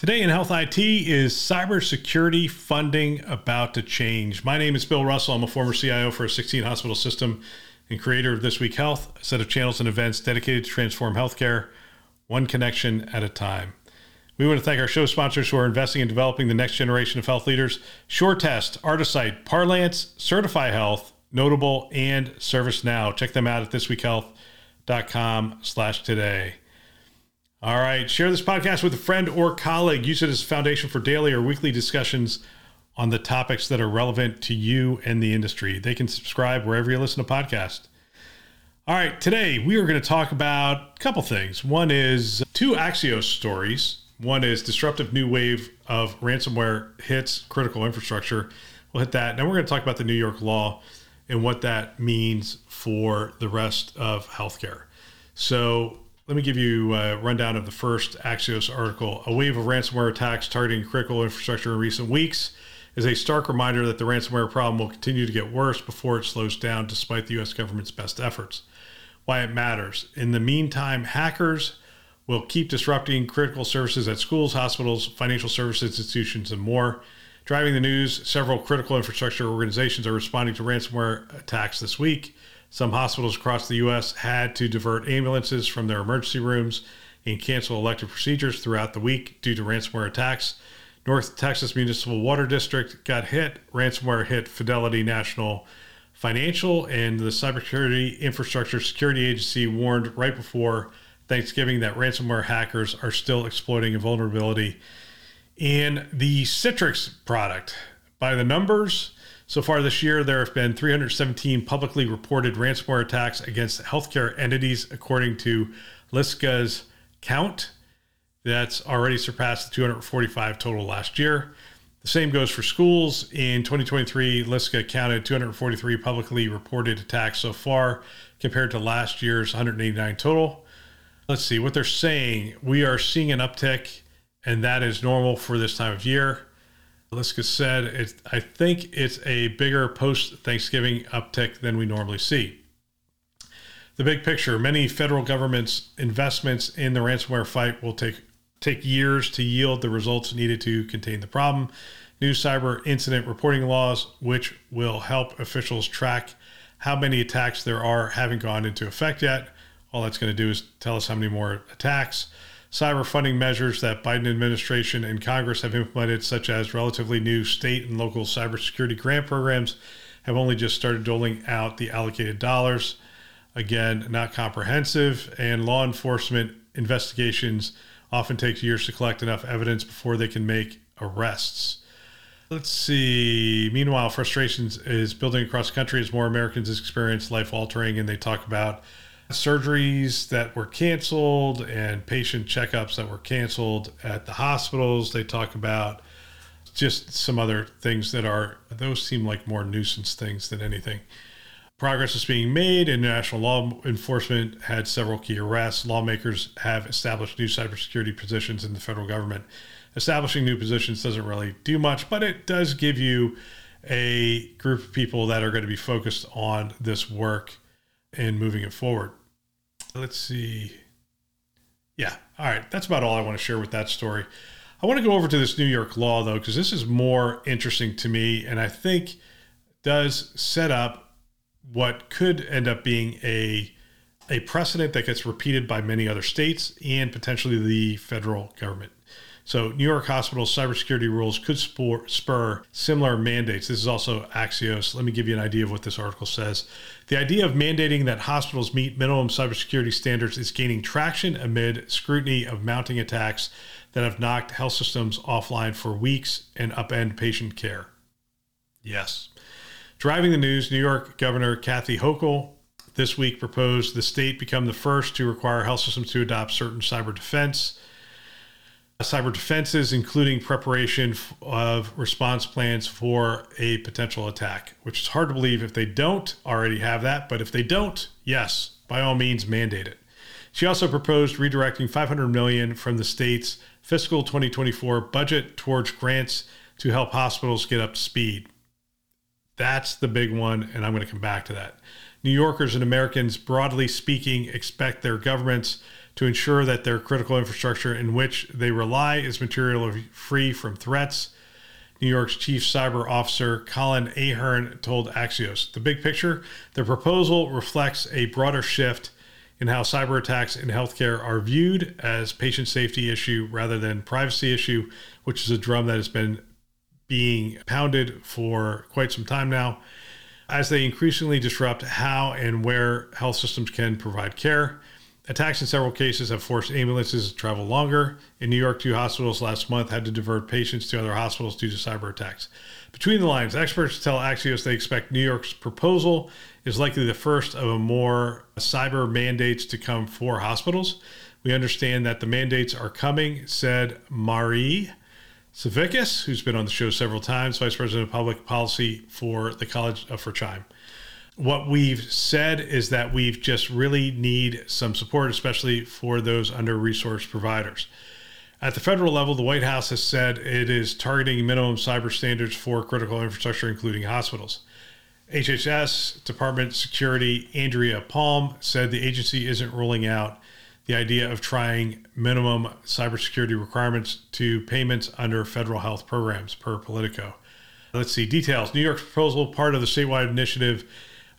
Today in Health IT is cybersecurity funding about to change. My name is Bill Russell. I'm a former CIO for a 16 hospital system and creator of This Week Health, a set of channels and events dedicated to transform healthcare, one connection at a time. We want to thank our show sponsors who are investing in developing the next generation of health leaders SureTest, Artisight, Parlance, Certify Health, Notable, and ServiceNow. Check them out at thisweekhealth.com slash today. All right. Share this podcast with a friend or colleague. Use it as a foundation for daily or weekly discussions on the topics that are relevant to you and the industry. They can subscribe wherever you listen to podcasts. All right. Today, we are going to talk about a couple things. One is two Axios stories. One is disruptive new wave of ransomware hits critical infrastructure. We'll hit that. Now we're going to talk about the New York law and what that means for the rest of healthcare. So, let me give you a rundown of the first Axios article. A wave of ransomware attacks targeting critical infrastructure in recent weeks is a stark reminder that the ransomware problem will continue to get worse before it slows down despite the US government's best efforts. Why it matters. In the meantime, hackers will keep disrupting critical services at schools, hospitals, financial service institutions, and more. Driving the news, several critical infrastructure organizations are responding to ransomware attacks this week. Some hospitals across the U.S. had to divert ambulances from their emergency rooms and cancel elective procedures throughout the week due to ransomware attacks. North Texas Municipal Water District got hit. Ransomware hit Fidelity National Financial, and the Cybersecurity Infrastructure Security Agency warned right before Thanksgiving that ransomware hackers are still exploiting a vulnerability in the Citrix product. By the numbers, so far this year, there have been 317 publicly reported ransomware attacks against healthcare entities, according to Liska's count. That's already surpassed the 245 total last year. The same goes for schools. In 2023, Liska counted 243 publicly reported attacks so far, compared to last year's 189 total. Let's see what they're saying. We are seeing an uptick, and that is normal for this time of year. Liska said, it, I think it's a bigger post Thanksgiving uptick than we normally see. The big picture many federal government's investments in the ransomware fight will take, take years to yield the results needed to contain the problem. New cyber incident reporting laws, which will help officials track how many attacks there are, haven't gone into effect yet. All that's going to do is tell us how many more attacks cyber funding measures that Biden administration and Congress have implemented, such as relatively new state and local cybersecurity grant programs, have only just started doling out the allocated dollars. Again, not comprehensive, and law enforcement investigations often take years to collect enough evidence before they can make arrests. Let's see. Meanwhile, frustrations is building across the country as more Americans experience life altering, and they talk about surgeries that were canceled and patient checkups that were canceled at the hospitals. They talk about just some other things that are, those seem like more nuisance things than anything. Progress is being made. International law enforcement had several key arrests. Lawmakers have established new cybersecurity positions in the federal government. Establishing new positions doesn't really do much, but it does give you a group of people that are going to be focused on this work and moving it forward. Let's see. Yeah. All right. That's about all I want to share with that story. I want to go over to this New York law, though, because this is more interesting to me and I think does set up what could end up being a a precedent that gets repeated by many other states and potentially the federal government. So, New York hospitals' cybersecurity rules could spur, spur similar mandates. This is also Axios. Let me give you an idea of what this article says. The idea of mandating that hospitals meet minimum cybersecurity standards is gaining traction amid scrutiny of mounting attacks that have knocked health systems offline for weeks and upend patient care. Yes. Driving the news, New York Governor Kathy Hochul this week proposed the state become the first to require health systems to adopt certain cyber defense cyber defenses, including preparation of response plans for a potential attack, which is hard to believe if they don't already have that. But if they don't, yes, by all means, mandate it. She also proposed redirecting 500 million from the state's fiscal 2024 budget towards grants to help hospitals get up to speed. That's the big one, and I'm going to come back to that. New Yorkers and Americans, broadly speaking, expect their governments to ensure that their critical infrastructure in which they rely is materially free from threats. New York's chief cyber officer Colin Ahern told Axios. The big picture the proposal reflects a broader shift in how cyber attacks in healthcare are viewed as patient safety issue rather than privacy issue, which is a drum that has been being pounded for quite some time now. As they increasingly disrupt how and where health systems can provide care, Attacks in several cases have forced ambulances to travel longer. In New York, two hospitals last month had to divert patients to other hospitals due to cyber attacks. Between the lines, experts tell Axios they expect New York's proposal is likely the first of a more cyber mandates to come for hospitals. We understand that the mandates are coming, said Marie Savickis, who's been on the show several times, Vice President of Public Policy for the College for CHIME what we've said is that we've just really need some support, especially for those under resourced providers. At the federal level, the White House has said it is targeting minimum cyber standards for critical infrastructure, including hospitals. HHS Department Security Andrea Palm said the agency isn't ruling out the idea of trying minimum cybersecurity requirements to payments under federal health programs per Politico. Let's see details. New York's proposal, part of the statewide initiative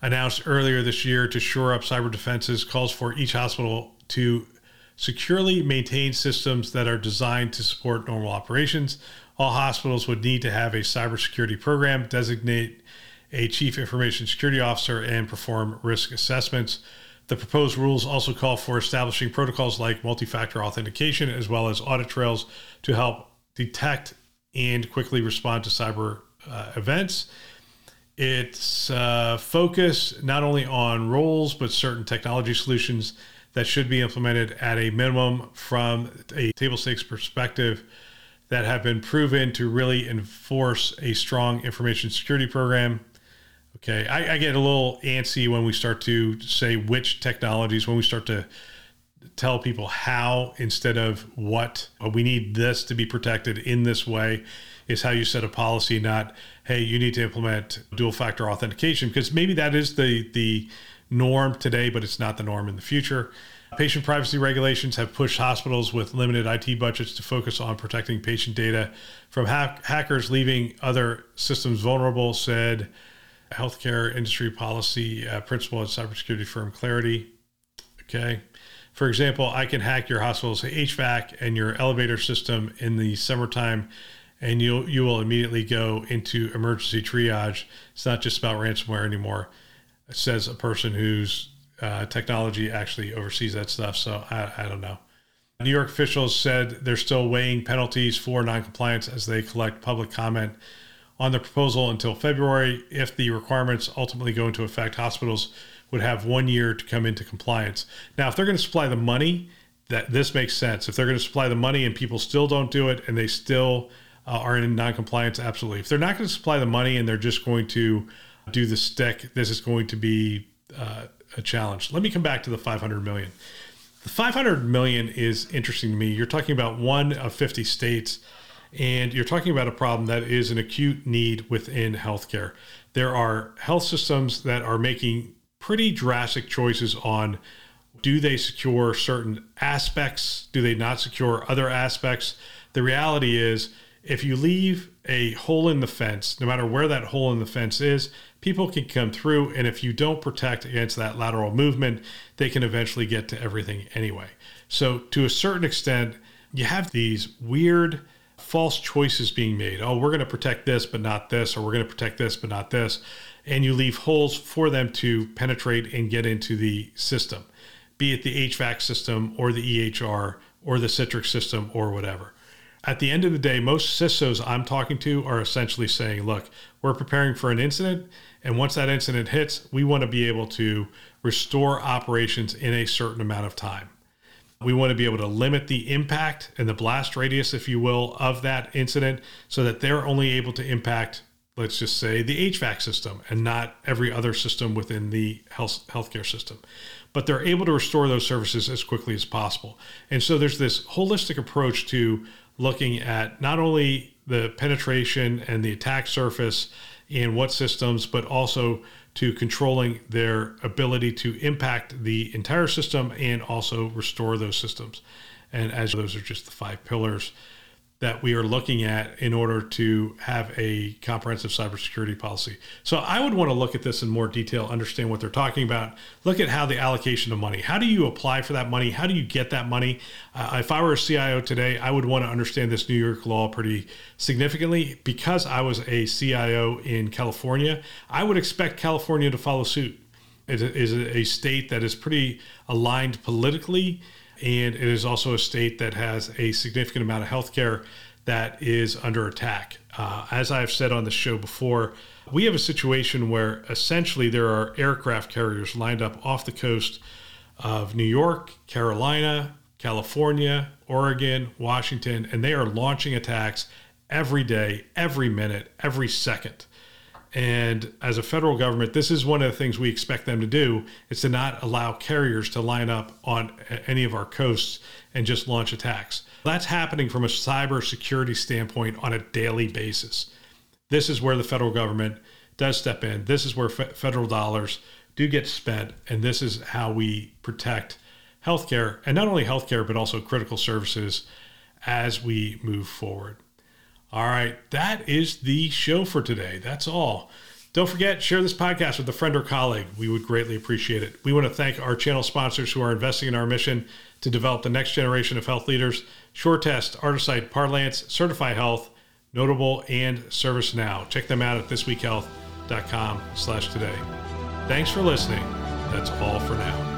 announced earlier this year to shore up cyber defenses calls for each hospital to securely maintain systems that are designed to support normal operations. All hospitals would need to have a cybersecurity program, designate a chief information security officer, and perform risk assessments. The proposed rules also call for establishing protocols like multi factor authentication as well as audit trails to help detect and quickly respond to cyber uh, events. It's uh, focused not only on roles, but certain technology solutions that should be implemented at a minimum from a table stakes perspective that have been proven to really enforce a strong information security program. Okay, I, I, get a little antsy when we start to say which technologies, when we start to tell people how instead of what. We need this to be protected in this way is how you set a policy, not hey, you need to implement dual factor authentication because maybe that is the the norm today, but it's not the norm in the future. Patient privacy regulations have pushed hospitals with limited IT budgets to focus on protecting patient data from hack- hackers, leaving other systems vulnerable, said healthcare industry policy uh, principal at cybersecurity firm Claroty Okay. For example, I can hack your hospital's HVAC and your elevator system in the summertime and you you will immediately go into emergency triage. It's not just about ransomware anymore. Says a person whose uh, technology actually oversees that stuff. So I, I don't know. New York officials said they're still weighing penalties for noncompliance as they collect public comment on the proposal until February. If the requirements ultimately go into effect, hospitals would have one year to come into compliance. Now, if they're going to supply the money, that this makes sense. If they're going to supply the money and people still don't do it and they still uh, are in non-compliance, absolutely. If they're not going to supply the money and they're just going to do the stick, this is going to be uh, a challenge. Let me come back to the 500 million. The 500 million is interesting to me. You're talking about one of 50 states, and you're talking about a problem that is an acute need within healthcare. There are health systems that are making pretty drastic choices on do they secure certain aspects? Do they not secure other aspects? The reality is if you leave a hole in the fence, no matter where that hole in the fence is, people can come through. And if you don't protect against that lateral movement, they can eventually get to everything anyway. So, to a certain extent, you have these weird false choices being made. Oh, we're going to protect this, but not this, or we're going to protect this, but not this. And you leave holes for them to penetrate and get into the system, be it the HVAC system or the EHR or the Citrix system or whatever at the end of the day, most CISOs I'm talking to are essentially saying, look, we're preparing for an incident. And once that incident hits, we want to be able to restore operations in a certain amount of time. We want to be able to limit the impact and the blast radius, if you will, of that incident so that they're only able to impact, let's just say, the HVAC system and not every other system within the health healthcare system. But they're able to restore those services as quickly as possible. And so there's this holistic approach to looking at not only the penetration and the attack surface and what systems, but also to controlling their ability to impact the entire system and also restore those systems. And as those are just the five pillars that we are looking at in order to have a comprehensive cybersecurity policy. So I would want to look at this in more detail, understand what they're talking about, look at how the allocation of money, how do you apply for that money, how do you get that money? Uh, if I were a CIO today, I would want to understand this New York law pretty significantly because I was a CIO in California. I would expect California to follow suit. It is a state that is pretty aligned politically and it is also a state that has a significant amount of healthcare that is under attack. Uh, as I've said on the show before, we have a situation where essentially there are aircraft carriers lined up off the coast of New York, Carolina, California, Oregon, Washington, and they are launching attacks every day, every minute, every second. And as a federal government, this is one of the things we expect them to do is to not allow carriers to line up on any of our coasts and just launch attacks. That's happening from a cybersecurity standpoint on a daily basis. This is where the federal government does step in. This is where fe- federal dollars do get spent. And this is how we protect healthcare and not only healthcare, but also critical services as we move forward. All right, that is the show for today. That's all. Don't forget, share this podcast with a friend or colleague. We would greatly appreciate it. We want to thank our channel sponsors who are investing in our mission to develop the next generation of health leaders SureTest, Artisight, Parlance, Certify Health, Notable, and ServiceNow. Check them out at thisweekhealth.com slash today. Thanks for listening. That's all for now.